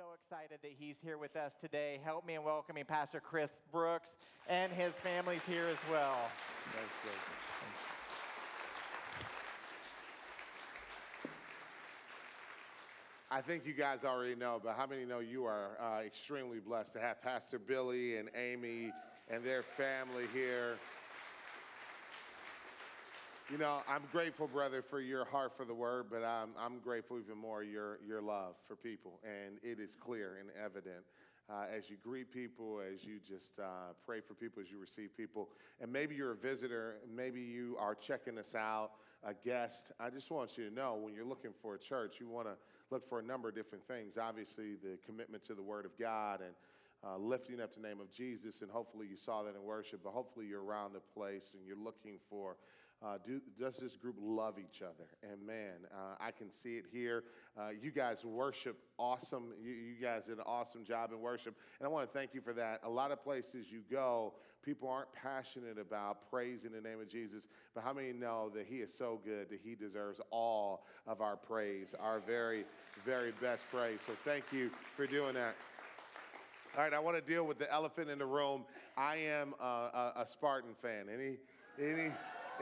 so excited that he's here with us today. Help me in welcoming Pastor Chris Brooks and his family's here as well. Thanks, Thanks. I think you guys already know, but how many know you are uh, extremely blessed to have Pastor Billy and Amy and their family here? You know, I'm grateful, brother, for your heart for the word, but I'm, I'm grateful even more your your love for people, and it is clear and evident uh, as you greet people, as you just uh, pray for people, as you receive people. And maybe you're a visitor, maybe you are checking us out, a guest. I just want you to know when you're looking for a church, you want to look for a number of different things. Obviously, the commitment to the Word of God and uh, lifting up the name of Jesus, and hopefully you saw that in worship, but hopefully you're around the place and you're looking for uh, do, does this group love each other? And man, uh, I can see it here. Uh, you guys worship awesome. You, you, guys did an awesome job in worship. And I want to thank you for that. A lot of places you go, people aren't passionate about praising the name of Jesus. But how many know that He is so good that He deserves all of our praise, our very, very best praise? So thank you for doing that. All right, I want to deal with the elephant in the room. I am a, a, a Spartan fan. Any, any,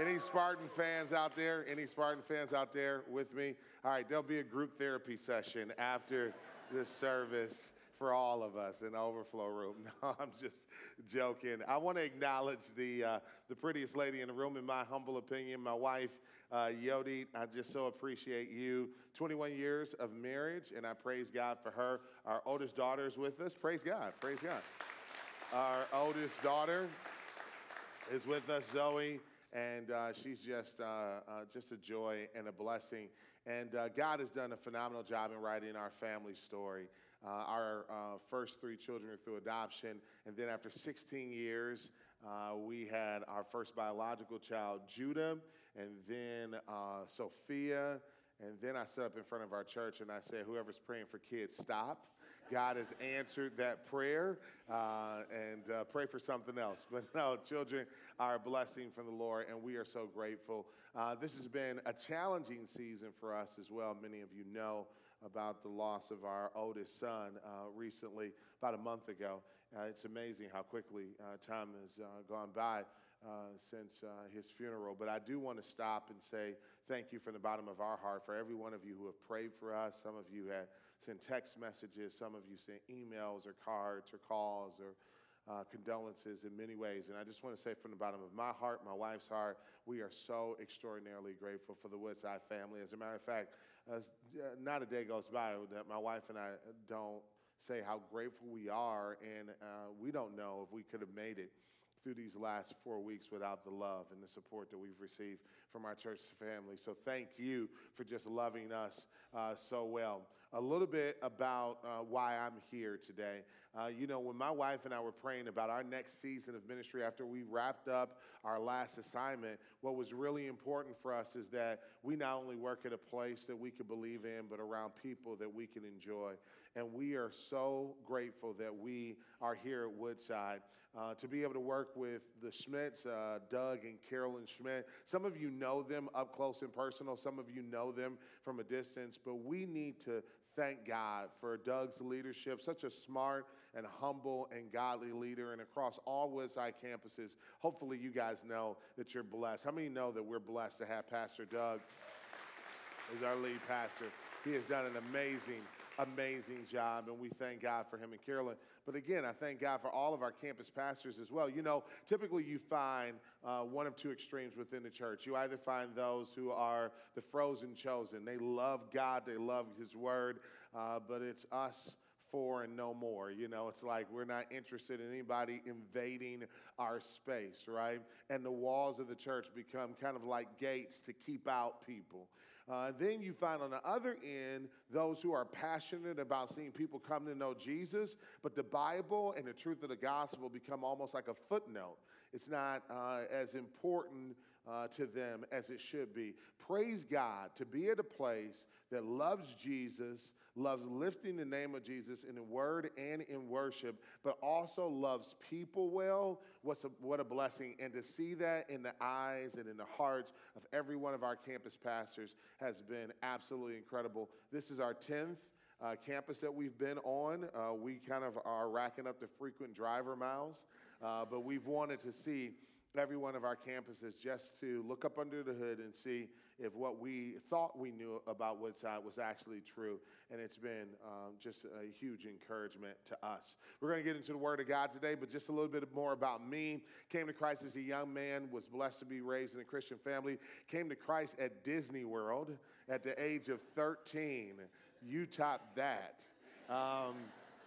any Spartan fans out there? Any Spartan fans out there with me? All right, there'll be a group therapy session after this service for all of us in the overflow room. No, I'm just joking. I want to acknowledge the, uh, the prettiest lady in the room, in my humble opinion, my wife, uh, Yodi. I just so appreciate you. 21 years of marriage, and I praise God for her. Our oldest daughter is with us. Praise God. Praise God. Our oldest daughter is with us, Zoe and uh, she's just, uh, uh, just a joy and a blessing. And uh, God has done a phenomenal job in writing our family story. Uh, our uh, first three children through adoption, and then after 16 years, we had our first biological child, Judah, and then Sophia. And then I stood up in front of our church and I said, Whoever's praying for kids, stop. God has answered that prayer uh, and uh, pray for something else. But no, children are a blessing from the Lord and we are so grateful. Uh, this has been a challenging season for us as well. Many of you know about the loss of our oldest son uh, recently, about a month ago. Uh, it's amazing how quickly uh, time has gone by. Since his funeral. But I do want to stop and say thank you from the bottom of our heart for every one of you who have prayed for us. Some of you have sent text messages, some of you sent emails or cards or calls or uh, condolences in many ways. And I just want to say from the bottom of my heart, my wife's heart, we are so extraordinarily grateful for the Woodside family. As a matter of fact, uh, not a day goes by that my wife and I don't say how grateful we are, and uh, we don't know if we could have made it through these last four weeks without the love and the support that we've received from our church family. So thank you for just loving us uh, so well. A little bit about uh, why I'm here today. Uh, you know, when my wife and I were praying about our next season of ministry after we wrapped up our last assignment, what was really important for us is that we not only work at a place that we can believe in, but around people that we can enjoy. And we are so grateful that we are here at Woodside uh, to be able to work with the Schmidts, uh, Doug and Carolyn Schmidt. Some of you know them up close and personal, some of you know them from a distance, but we need to thank God for Doug's leadership, such a smart and humble and godly leader, and across all Woodside campuses. Hopefully, you guys know that you're blessed. How many know that we're blessed to have Pastor Doug as our lead pastor? He has done an amazing amazing job, and we thank God four him and Carolyn. But again, I thank God for all of our campus pastors as well. You know, typically you find uh, one of two extremes within the church. You either find those who are the frozen chosen, they love God, they love His Word, uh, but it's us for and no more. You know, it's like we're not interested in anybody invading our space, right? And the walls of the church become kind of like gates to keep out people. Uh, then you find on the other end those who are passionate about seeing people come to know Jesus, but the Bible and the truth of the gospel become almost like a footnote. It's not uh, as important uh, to them as it should be. Praise God to be at a place that loves Jesus, loves lifting the name of Jesus in the word and in worship, but also loves people well. What's a, what a blessing. And to see that in the eyes and in the hearts of every one of our campus pastors has been absolutely incredible. This is our 10th uh, campus that we've been on. Uh, we kind of are racking up the frequent driver miles, uh, but we've wanted to see every one of our campuses just to look up under the hood and see if what we thought we knew about Woodside was actually true. And it's been um, just a huge encouragement to us. We're going to get into the Word of God today, but just a little bit more about me. Came to Christ as a young man, was blessed to be raised in a Christian family. Came to Christ at Disney World at the age of 13. You top that. Um,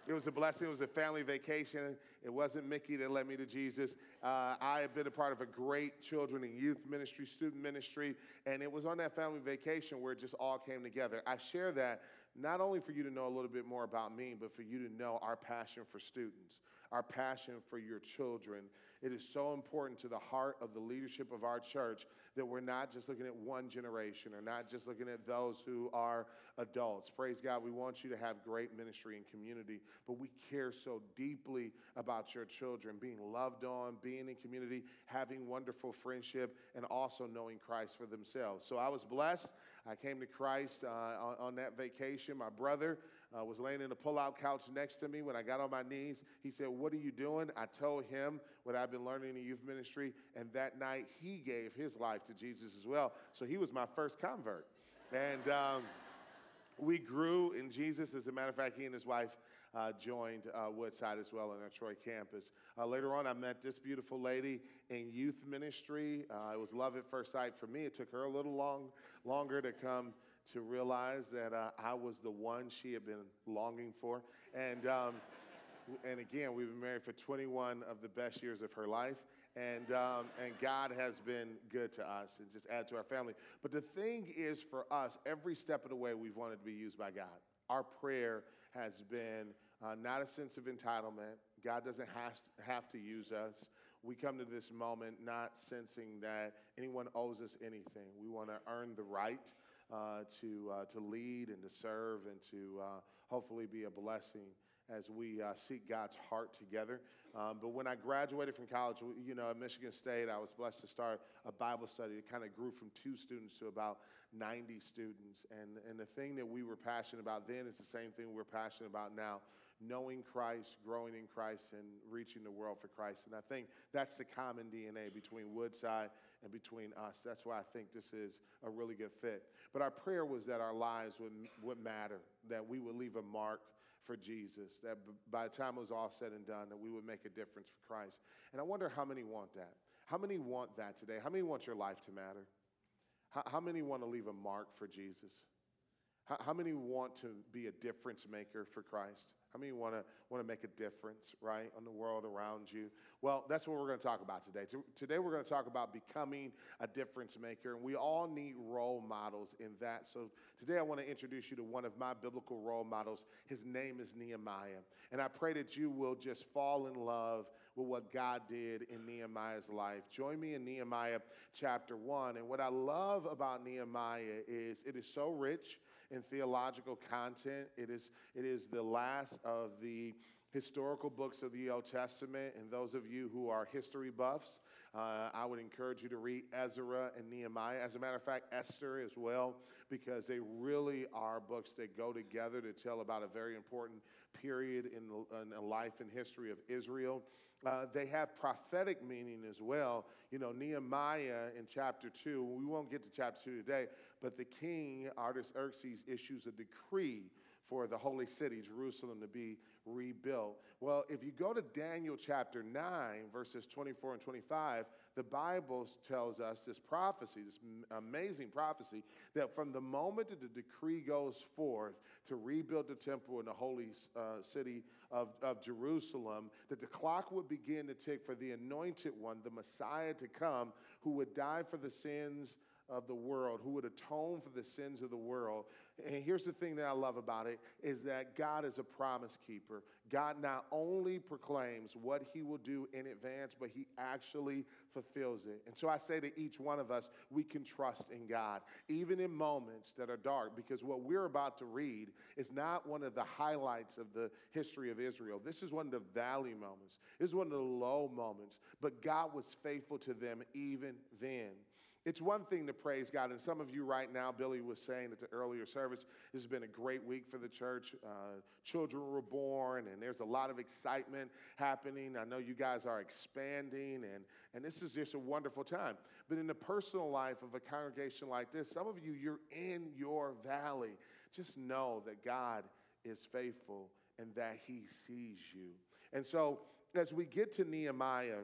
it was a blessing. It was a family vacation. It wasn't Mickey that led me to Jesus. Uh, I have been a part of a great children and youth ministry, student ministry, and it was on that family vacation where it just all came together. I share that not only for you to know a little bit more about me, but for you to know our passion for students, our passion for your children. It is so important to the heart of the leadership of our church that we're not just looking at one generation or not just looking at those who are adults. Praise God, we want you to have great ministry and community, but we care so deeply about your children being loved on, being in community, having wonderful friendship, and also knowing Christ for themselves. So I was blessed. I came to Christ uh, on, on, that vacation. My brother uh, was laying in the pull out couch next to me. When I got on my knees, he said, What are you doing? I told him what I've been learning in youth ministry. And that night, he gave his life to Jesus as well. So he was my first convert. And um, we grew in Jesus. As a matter of fact, he and his wife uh, joined uh, Woodside as well on our Troy campus. Uh, later on, I met this beautiful lady in youth ministry. Uh, it was love at first sight for me. It took her a little long, longer to come to realize that uh, I was the one she had been longing for. And, um, and again, we've been married for 21 of the best years of her life. And, um, and God has been good to us and just add to our family. But the thing is, for us, every step of the way, we've wanted to be used by God. Our prayer has been uh, not a sense of entitlement. God doesn't has have to use us. We come to this moment not sensing that anyone owes us anything. We want to earn the right uh, to, uh, to lead and to serve and to uh, hopefully be a blessing as we uh, seek God's heart together. Um, but when I graduated from college, you know, at Michigan State, I was blessed to start a Bible study. It kind of grew from two students to about 90 students. And, and the thing that we were passionate about then is the same thing we're passionate about now knowing Christ, growing in Christ, and reaching the world for Christ. And I think that's the common DNA between Woodside and between us. That's why I think this is a really good fit. But our prayer was that our lives would, would matter, that we would leave a mark for Jesus, that by the time it was all said and done, that we would make a difference for Christ. And I wonder how many want that. How many want that today? How many want your life to matter? How, how many want to leave a mark for Jesus? How, how many want to be a difference maker for Christ? How many want to want to make a difference, right, on the world around you? Well, that's what we're going to talk about today. Today we're going to talk about becoming a difference maker, and we all need role models in that. So today I want to introduce you to one of my biblical role models. His name is Nehemiah, and I pray that you will just fall in love with what God did in Nehemiah's life. Join me in Nehemiah chapter one, and what I love about Nehemiah is it is so rich in theological content. It is, it is the last of the historical books of the Old Testament. And those of you who are history buffs, uh, I would encourage you to read Ezra and Nehemiah. As a matter of fact, Esther as well, because they really are books that go together to tell about a very important period in in the life and history of Israel. Uh, they have prophetic meaning as well. You know, Nehemiah in chapter 2, we won't get to chapter 2 today, but the king, Artaxerxes, issues a decree for the holy city, Jerusalem, to be rebuilt. Well, if you go to Daniel chapter 9, verses 24 and 25, the Bible tells us this prophecy, this amazing prophecy, that from the moment that the decree goes forth to rebuild the temple in the holy uh, city of, of Jerusalem, that the clock would begin to tick for the anointed one, the Messiah to come, who would die for the sins of the world, who would atone for the sins of the world. And here's the thing that I love about it is that God is a promise keeper. God not only proclaims what he will do in advance, but he actually fulfills it. And so I say to each one of us, we can trust in God, even in moments that are dark, because what we're about to read is not one of the highlights of the history of Israel. This is one of the valley moments, this is one of the low moments, but God was faithful to them even then. It's one thing to praise God, and some of you right now, Billy was saying that the earlier service, this has been a great week for the church. Uh, children were born, and there's a lot of excitement happening. I know you guys are expanding, and, and this is just a wonderful time. But in the personal life of a congregation like this, some of you, you're in your valley. Just know that God is faithful and that He sees you. And so, as we get to Nehemiah,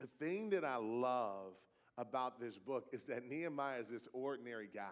the thing that I love about this book is that Nehemiah is this ordinary guy.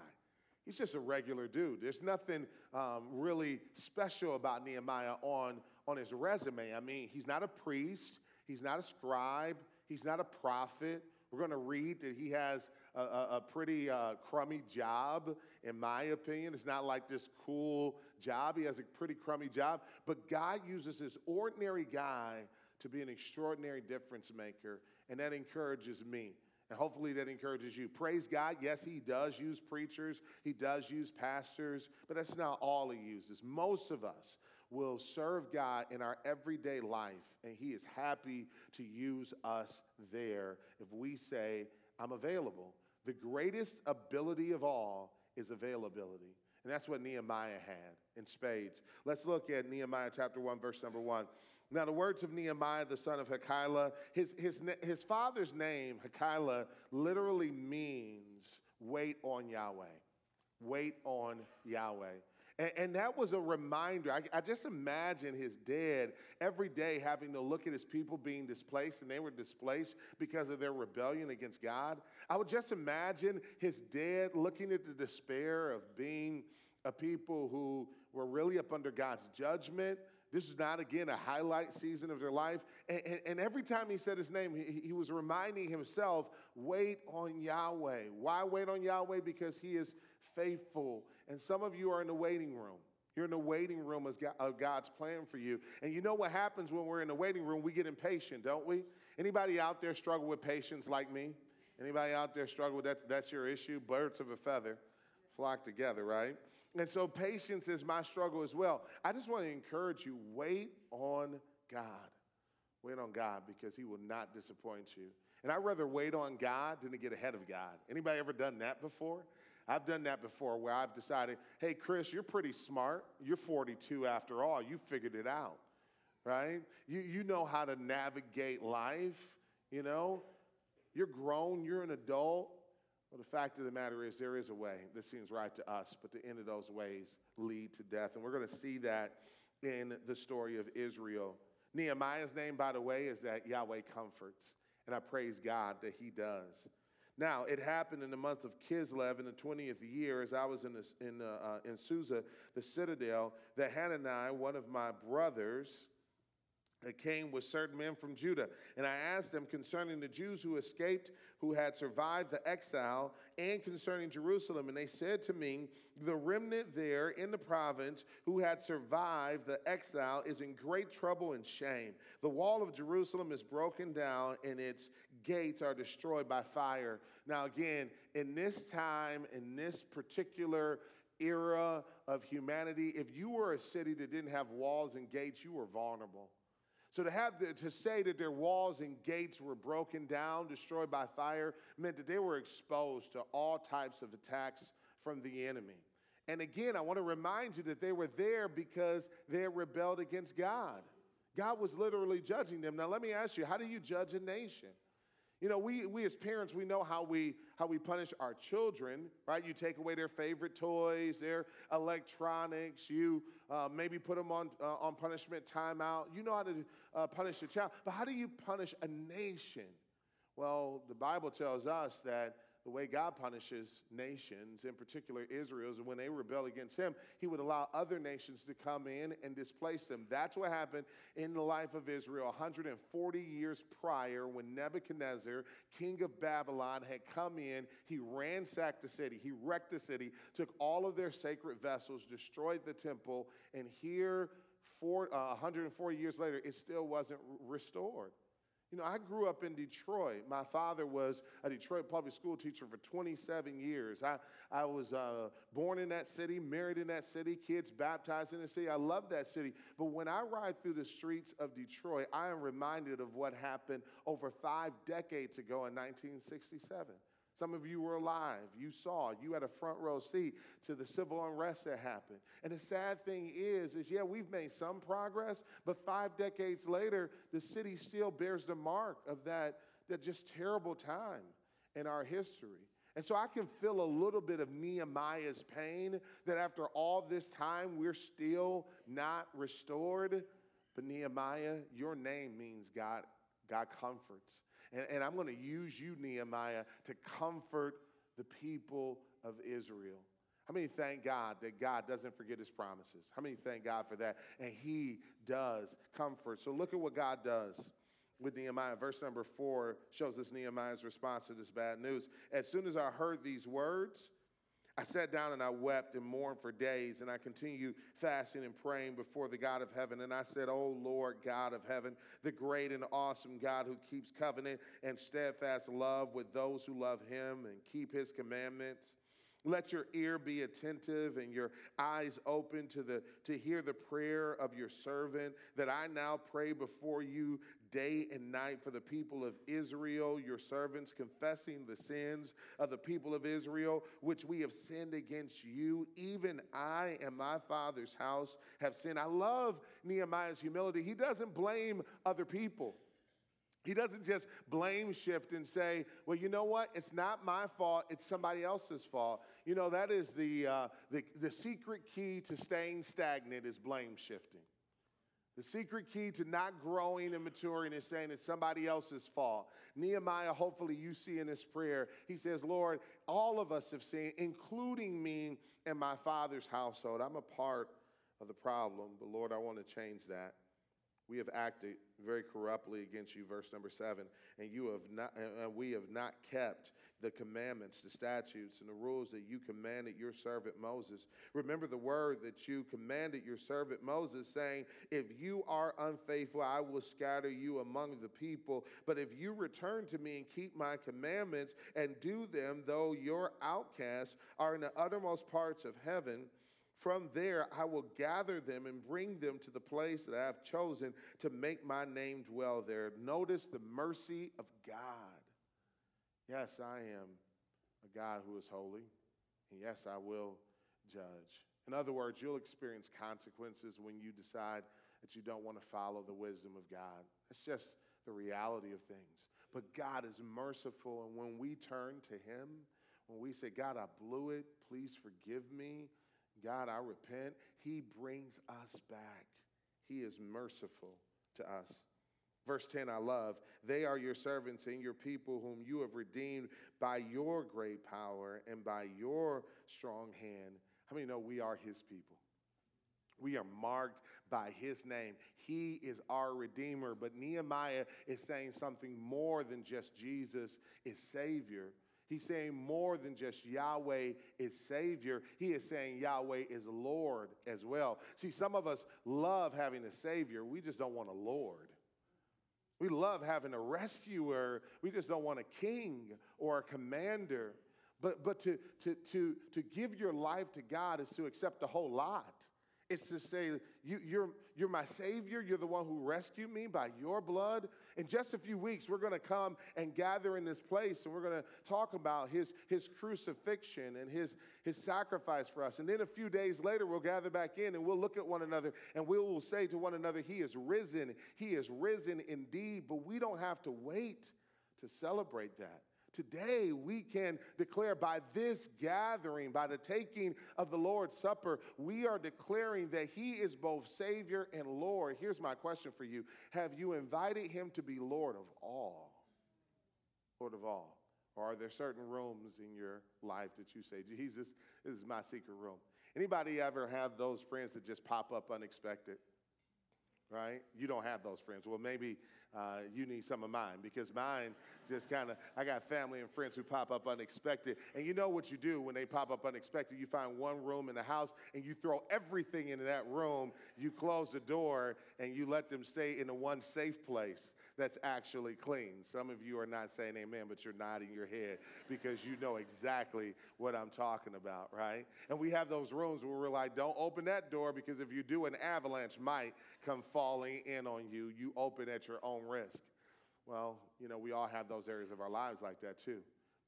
He's just a regular dude. There's nothing um, really special about Nehemiah on, on his resume. I mean, he's not a priest, he's not a scribe, he's not a prophet. We're going to read that he has a, a, a pretty uh, crummy job, in my opinion. It's not like this cool job. He has a pretty crummy job. But God uses this ordinary guy to be an extraordinary difference maker, and that encourages me. And hopefully that encourages you. Praise God. Yes, He does use preachers, He does use pastors, but that's not all He uses. Most of us will serve God in our everyday life, and He is happy to use us there if we say, I'm available. The greatest ability of all is availability. And that's what Nehemiah had in spades. Let's look at Nehemiah chapter 1, verse number 1. Now, the words of Nehemiah, the son of Hacaliah, his, his, his father's name, Hacaliah, literally means wait on Yahweh. Wait on Yahweh. And, and that was a reminder. I, I just imagine his dad every day having to look at his people being displaced, and they were displaced because of their rebellion against God. I would just imagine his dad looking at the despair of being a people who were really up under God's judgment this is not, again, a highlight season of their life. And, and, and every time he said his name, he, he was reminding himself, wait on Yahweh. Why wait on Yahweh? Because he is faithful. And some of you are in the waiting room. You're in the waiting room of God's plan for you. And you know what happens when we're in the waiting room? We get impatient, don't we? Anybody out there struggle with patience like me? Anybody out there struggle with that? That's your issue? Birds of a feather flock together, right? And so patience is my struggle as well. I just want to encourage you wait on God. Wait on God because he will not disappoint you. And I'd rather wait on God than to get ahead of God. Anybody ever done that before? I've done that before where I've decided, hey, Chris, you're pretty smart. You're 42 after all. You figured it out, right? You, you know how to navigate life, you know? You're grown, you're an adult. Well, the fact of the matter is, there is a way. This seems right to us, but the end of those ways lead to death. And we're going to see that in the story of Israel. Nehemiah's name, by the way, is that Yahweh comforts. And I praise God that he does. Now, it happened in the month of Kislev in the 20th year, as I was in, in, uh, in Susa, the citadel, that Hanani, one of my brothers, came with certain men from Judah. And I asked them concerning the Jews who escaped, who had survived the exile, and concerning Jerusalem. And they said to me, The remnant there in the province who had survived the exile is in great trouble and shame. The wall of Jerusalem is broken down, and its gates are destroyed by fire. Now, again, in this time, in this particular era of humanity, if you were a city that didn't have walls and gates, you were vulnerable. So to have the, to say that their walls and gates were broken down, destroyed by fire, meant that they were exposed to all types of attacks from the enemy. And again, I want to remind you that they were there because they rebelled against God. God was literally judging them. Now, let me ask you, how do you judge a nation? You know, we, we as parents, we know how we, how we punish our children, right? You take away their favorite toys, their electronics, you uh, maybe put them on, uh, on punishment timeout. You know how to uh, punish a child. But how do you punish a nation? Well, the Bible tells us that the way God punishes nations, in particular Israel, is when they rebel against Him, He would allow other nations to come in and displace them. That's what happened in the life of Israel 140 years prior when Nebuchadnezzar, king of Babylon, had come in. He ransacked the city, he wrecked the city, took all of their sacred vessels, destroyed the temple, and here, four, uh, 140 years later, it still wasn't restored. You know, I grew up in Detroit. My father was a Detroit public school teacher for 27 years. I, I was uh, born in that city, married in that city, kids baptized in the city. I love that city. But when I ride through the streets of Detroit, I am reminded of what happened over five decades ago in 1967. Some of you were alive. You saw. You had a front row seat to the civil unrest that happened. And the sad thing is, is yeah, we've made some progress, but five decades later, the city still bears the mark of that, that just terrible time in our history. And so I can feel a little bit of Nehemiah's pain that after all this time, we're still not restored. But Nehemiah, your name means God, God comforts. And, and I'm going to use you, Nehemiah, to comfort the people of Israel. How many thank God that God doesn't forget his promises? How many thank God for that? And he does comfort. So look at what God does with Nehemiah. Verse number four shows us Nehemiah's response to this bad news. As soon as I heard these words, I sat down and I wept and mourned for days, and I continued fasting and praying before the God of heaven. And I said, Oh Lord, God of heaven, the great and awesome God who keeps covenant and steadfast love with those who love him and keep his commandments. Let your ear be attentive and your eyes open to, the, to hear the prayer of your servant that I now pray before you day and night for the people of Israel, your servants, confessing the sins of the people of Israel, which we have sinned against you. Even I and my father's house have sinned. I love Nehemiah's humility. He doesn't blame other people. He doesn't just blame shift and say, well, you know what? It's not my fault. It's somebody else's fault. You know, that is the, uh, the, the secret key to staying stagnant is blame shifting. The secret key to not growing and maturing is saying it's somebody else's fault. Nehemiah, hopefully, you see in his prayer, he says, Lord, all of us have sinned, including me and my father's household. I'm a part of the problem, but Lord, I want to change that. We have acted very corruptly against you, verse number seven, and you have not, and we have not kept the commandments, the statutes, and the rules that you commanded your servant Moses. Remember the word that you commanded your servant Moses, saying, If you are unfaithful, I will scatter you among the people. But if you return to me and keep my commandments and do them, though your outcasts are in the uttermost parts of heaven, from there I will gather them and bring them to the place that I have chosen to make my name dwell there. Notice the mercy of God. Yes, I am a God who is holy, and yes, I will judge. In other words, you'll experience consequences when you decide that you don't want to follow the wisdom of God. That's just the reality of things. But God is merciful, and when we turn to Him, when we say, God, I blew it, please forgive me, God, I repent, He brings us back. He is merciful to us. Verse 10, I love. They are your servants and your people, whom you have redeemed by your great power and by your strong hand. How many know we are his people? We are marked by his name. He is our Redeemer. But Nehemiah is saying something more than just Jesus is Savior. He's saying more than just Yahweh is Savior. He is saying Yahweh is Lord as well. See, some of us love having a Savior, we just don't want a Lord. We love having a rescuer. We just don't want a king or a commander. But, but to, to, to, to give your life to God is to accept a whole lot. It's to say, you, you're, you're my Savior. You're the one who rescued me by your blood. In just a few weeks, we're going to come and gather in this place and we're going to talk about his, his crucifixion and his, his sacrifice for us. And then a few days later, we'll gather back in and we'll look at one another and we will say to one another, He is risen. He is risen indeed. But we don't have to wait to celebrate that. Today, we can declare by this gathering, by the taking of the Lord's Supper, we are declaring that He is both Savior and Lord. Here's my question for you Have you invited Him to be Lord of all? Lord of all. Or are there certain rooms in your life that you say, Jesus, this is my secret room? Anybody ever have those friends that just pop up unexpected? Right? You don't have those friends. Well, maybe uh, you need some of mine because mine just kind of, I got family and friends who pop up unexpected. And you know what you do when they pop up unexpected? You find one room in the house and you throw everything into that room, you close the door, and you let them stay in the one safe place that's actually clean. Some of you are not saying amen, but you're nodding your head because you know exactly what I'm talking about, right? And we have those rooms where we're like, don't open that door because if you do, an avalanche might come falling in on you. You open at your own risk. Well, you know, we all have those areas of our lives like that too.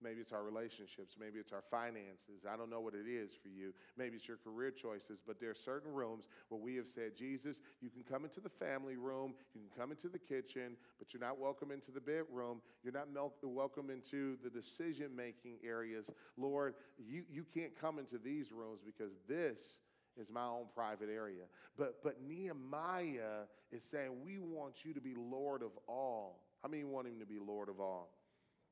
Maybe it's our relationships. Maybe it's our finances. I don't know what it is for you. Maybe it's your career choices, but there are certain rooms where we have said, Jesus, you can come into the family room, you can come into the kitchen, but you're not welcome into the bedroom. You're not welcome into the decision making areas. Lord, you, you can't come into these rooms because this is my own private area. But, but Nehemiah is saying, We want you to be Lord of all. How many want him to be Lord of all?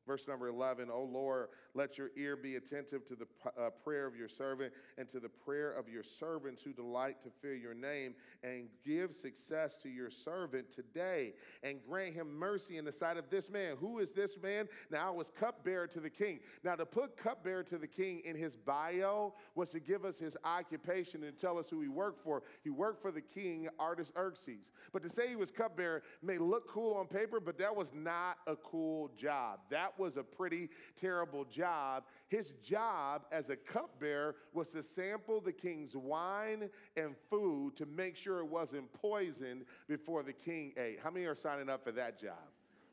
Verse number 11, O Lord, let your ear be attentive to the uh, prayer of your servant and to the prayer of your servants who delight to fear your name, and give success to your servant today, and grant him mercy in the sight of this man. Who is this man? Now I was cupbearer to the king. Now, to put cupbearer to the king in his bio was to give us his occupation and tell us who he worked for. He worked for the king, Artist Artaxerxes. But to say he was cupbearer may look cool on paper, but that was not a cool job. That was a pretty terrible job. His job as a cupbearer was to sample the king's wine and food to make sure it wasn't poisoned before the king ate. How many are signing up for that job?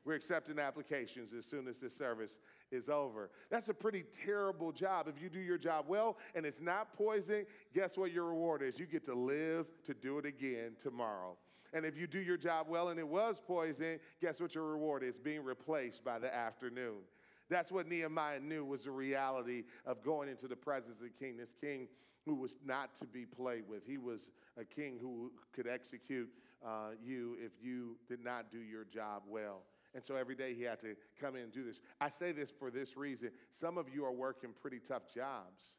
We're accepting applications as soon as this service is over. That's a pretty terrible job. If you do your job well and it's not poison, guess what your reward is? You get to live to do it again tomorrow. And if you do your job well and it was poison, guess what your reward is? Being replaced by the afternoon. That's what Nehemiah knew was the reality of going into the presence of the king. This king who was not to be played with. He was a king who could execute uh, you if you did not do your job well. And so every day he had to come in and do this. I say this for this reason. Some of you are working pretty tough jobs,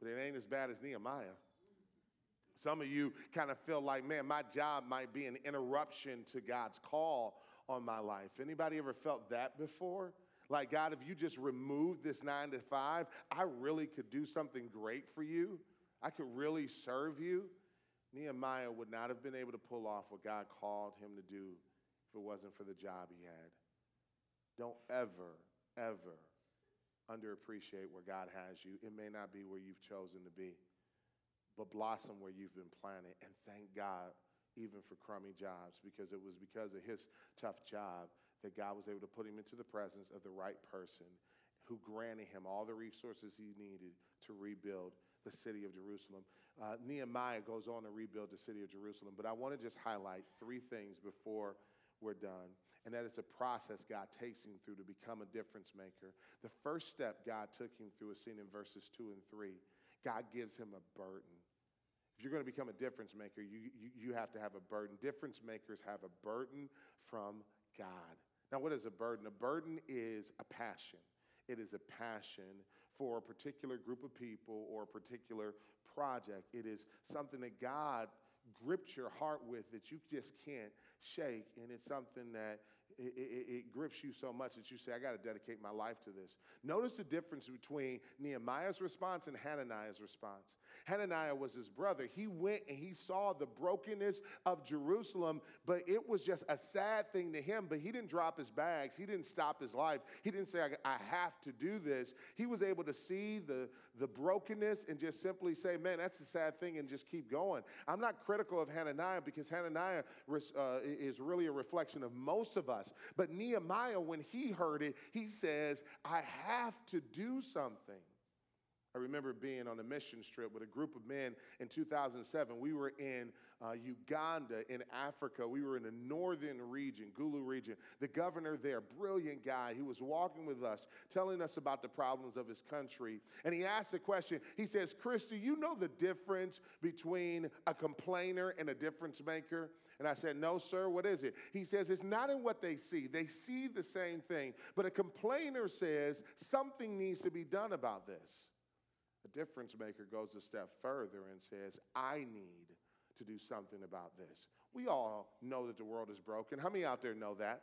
but it ain't as bad as Nehemiah. Some of you kind of feel like, man, my job might be an interruption to God's call on my life. Anybody ever felt that before? Like, God, if you just remove this nine to five, I really could do something great for you. I could really serve you. Nehemiah would not have been able to pull off what God called him to do if it wasn't for the job he had. Don't ever, ever underappreciate where God has you. It may not be where you've chosen to be but blossom where you've been planted. And thank God, even for crummy jobs, because it was because of his tough job that God was able to put him into the presence of the right person who granted him all the resources he needed to rebuild the city of Jerusalem. Uh, Nehemiah goes on to rebuild the city of Jerusalem, but I want to just highlight three things before we're done. And that is a process God takes him through to become a difference maker. The first step God took him through is seen in verses two and three. God gives him a burden. If you're going to become a difference maker, you, you, you have to have a burden. Difference makers have a burden from God. Now, what is a burden? A burden is a passion. It is a passion for a particular group of people or a particular project. It is something that God gripped your heart with that you just can't shake. And it's something that it, it, it, grips you so much that you say, I got to dedicate my life to this. Notice the difference between Nehemiah's response and Hananiah's response. Hananiah was his brother. He went and he saw the brokenness of Jerusalem, but it was just a sad thing to him. But he didn't drop his bags, he didn't stop his life. He didn't say, I, have to do this. He was able to see the, the brokenness and just simply say, Man, that's a sad thing, and just keep going. I'm not critical of Hananiah because Hananiah uh, is really a reflection of most of us. But Nehemiah, when he heard it, he says, I have to do something. I remember being on a mission trip with a group of men in 2007. We were in uh, Uganda, in Africa. We were in the northern region, Gulu region. The governor there, brilliant guy, he was walking with us, telling us about the problems of his country. And he asked a question. He says, Chris, do you know the difference between a complainer and a difference maker? And I said, No, sir, what is it? He says, It's not in what they see. They see the same thing. But a complainer says, Something needs to be done about this. A difference maker goes a step further and says, I need to do something about this. We all know that the world is broken. How many out there know that?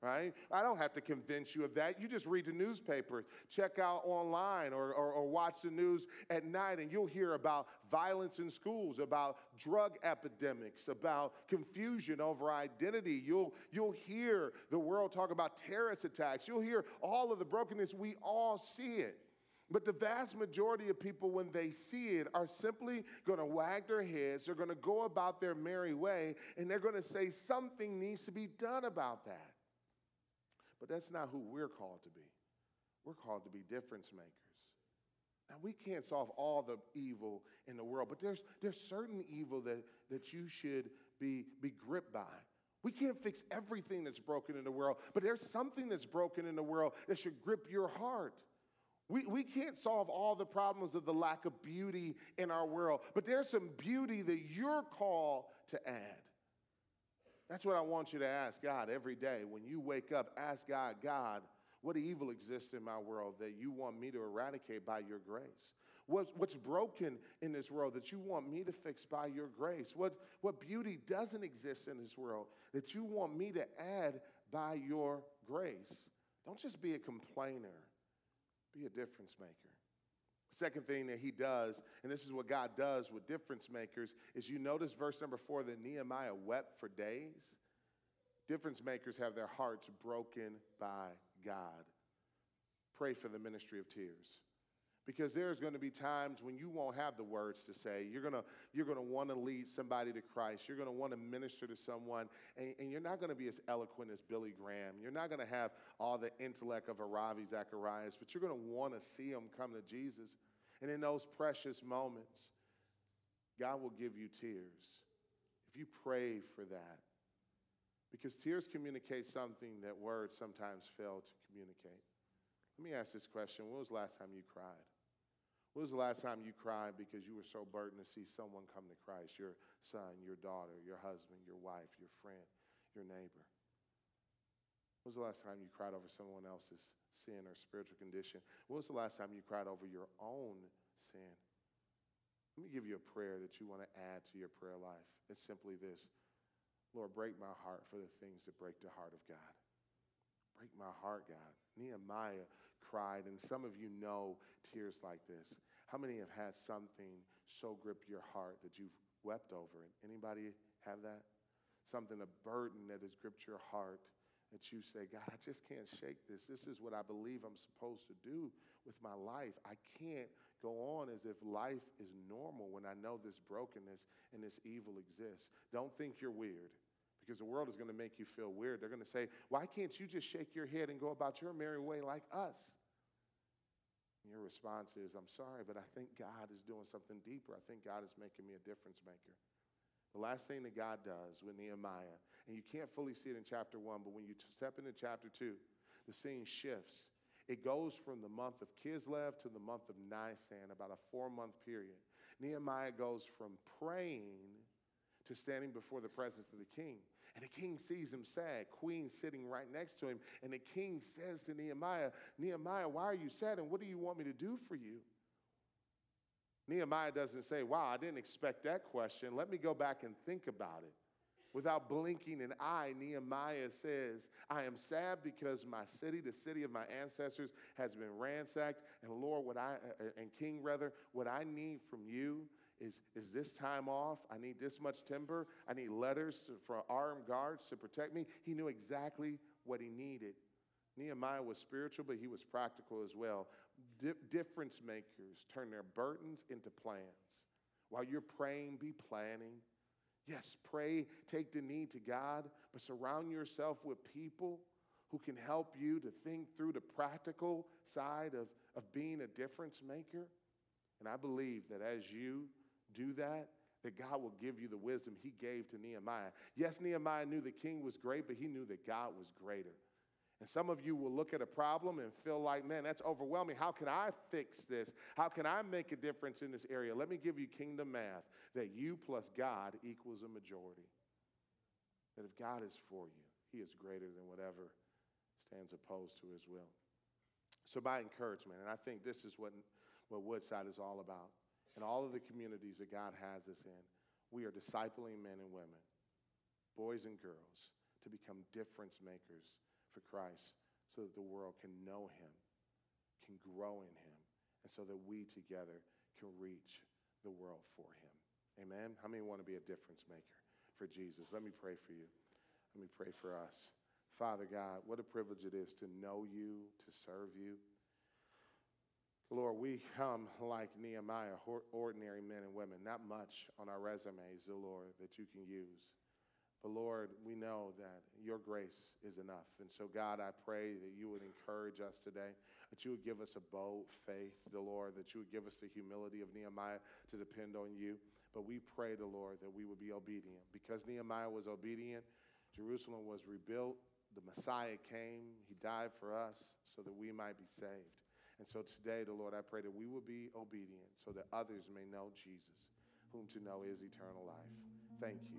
Right? I don't have to convince you of that. You just read the newspaper, check out online, or, or, or, watch the news at night, and you'll hear about violence in schools, about drug epidemics, about confusion over identity. You'll, you'll hear the world talk about terrorist attacks. You'll hear all of the brokenness. We all see it. But the vast majority of people, when they see it, are simply going to wag their heads. They're going to go about their merry way, and they're going to say something needs to be done about that. But that's not who we're called to be. we're called to be difference makers. Now, we can't solve all the evil in the world, but there's, there's certain evil that, that you should be, be gripped by. We can't fix everything that's broken in the world, but there's something that's broken in the world that should grip your heart. We, we can't solve all the problems of the lack of beauty in our world, but there's some beauty that you're called to add. That's what I want you to ask God every day. When you wake up, ask God, God, what evil exists in my world that you want me to eradicate by your grace? What, what's broken in this world that you want me to fix by your grace? What, what beauty doesn't exist in this world that you want me to add by your grace? Don't just be a complainer, be a difference maker. Second thing that he does, and this is what God does with difference makers, is you notice verse number four that Nehemiah wept for days. Difference makers have their hearts broken by God. Pray for the ministry of tears. Because there's going to be times when you won't have the words to say. You're going to, you're going to want to lead somebody to Christ. You're going to want to minister to someone, and, and you're not going to be as eloquent as Billy Graham. You're not going to have all the intellect of a Ravi Zacharias, but you're going to want to see them come to Jesus. And in those precious moments, God will give you tears. If you pray for that, because tears communicate something that words sometimes fail to communicate. Let me ask this question When was the last time you cried? When was the last time you cried because you were so burdened to see someone come to Christ? Your son, your daughter, your husband, your wife, your friend, your neighbor. When was the last time you cried over someone else's sin or spiritual condition? When was the last time you cried over your own sin? Let me give you a prayer that you want to add to your prayer life. It's simply this Lord, break my heart for the things that break the heart of God. Break my heart, God. Nehemiah cried, and some of you know tears like this. How many have had something so grip your heart that you've wept over it? Anybody have that? Something, a burden that has gripped your heart that you say, God, I just can't shake this. This is what I believe I'm supposed to do with my life. I can't go on as if life is normal when I know this brokenness and this evil exists. Don't think you're weird because the world is going to make you feel weird. They're going to say, Why can't you just shake your head and go about your merry way like us? And your response is, I'm sorry, but I think God is doing something deeper. I think God is making me a difference maker. The last thing that God does with Nehemiah, and you can't fully see it in chapter one, but when you step into chapter two, the scene shifts. It goes from the month of Kislev to the month of Nisan, about a four month period. Nehemiah goes from praying to standing before the presence of the king. And the king sees him sad, queen sitting right next to him. And the king says to Nehemiah, Nehemiah, why are you sad and what do you want me to do for you? Nehemiah doesn't say, Wow, I didn't expect that question. Let me go back and think about it. Without blinking an eye, Nehemiah says, I am sad because my city, the city of my ancestors, has been ransacked. And Lord, what I, uh, and King, rather, what I need from you is, is this time off? I need this much timber. I need letters to, for armed guards to protect me. He knew exactly what he needed. Nehemiah was spiritual, but he was practical as well. Di- difference makers turn their burdens into plans. While you're praying, be planning. Yes, pray, take the need to God, but surround yourself with people who can help you to think through the practical side of, of being a difference maker. And I believe that as you do that, that God will give you the wisdom he gave to Nehemiah. Yes, Nehemiah knew the king was great, but he knew that God was greater. And some of you will look at a problem and feel like, man, that's overwhelming. How can I fix this? How can I make a difference in this area? Let me give you kingdom math that you plus God equals a majority. That if God is for you, he is greater than whatever stands opposed to his will. So, by encouragement, and I think this is what, what Woodside is all about in all of the communities that God has us in, we are discipling men and women, boys and girls, to become difference makers for Christ so that the world can know him, can grow in him, and so that we together can reach the world for him. Amen? How many want to be a difference maker for Jesus? Let me pray for you. Let me pray for us. Father God, what a privilege it is to know you, to serve you. Lord, we come like Nehemiah, ordinary men and women, not much on our resumes, the Lord, that you can use. But Lord, we know that your grace is enough. And so, God, I pray that you would encourage us today, that you would give us a bold faith, the Lord, that you would give us the humility of Nehemiah to depend on you. But we pray, the Lord, that we would be obedient. Because Nehemiah was obedient, Jerusalem was rebuilt, the Messiah came, he died for us so that we might be saved. And so today, the Lord, I pray that we will be obedient so that others may know Jesus, whom to know is eternal life. Thank you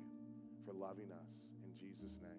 for loving us. In Jesus' name.